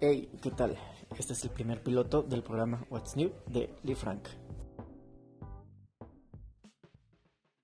Hey, ¿qué tal? Este es el primer piloto del programa What's New de Lee Frank.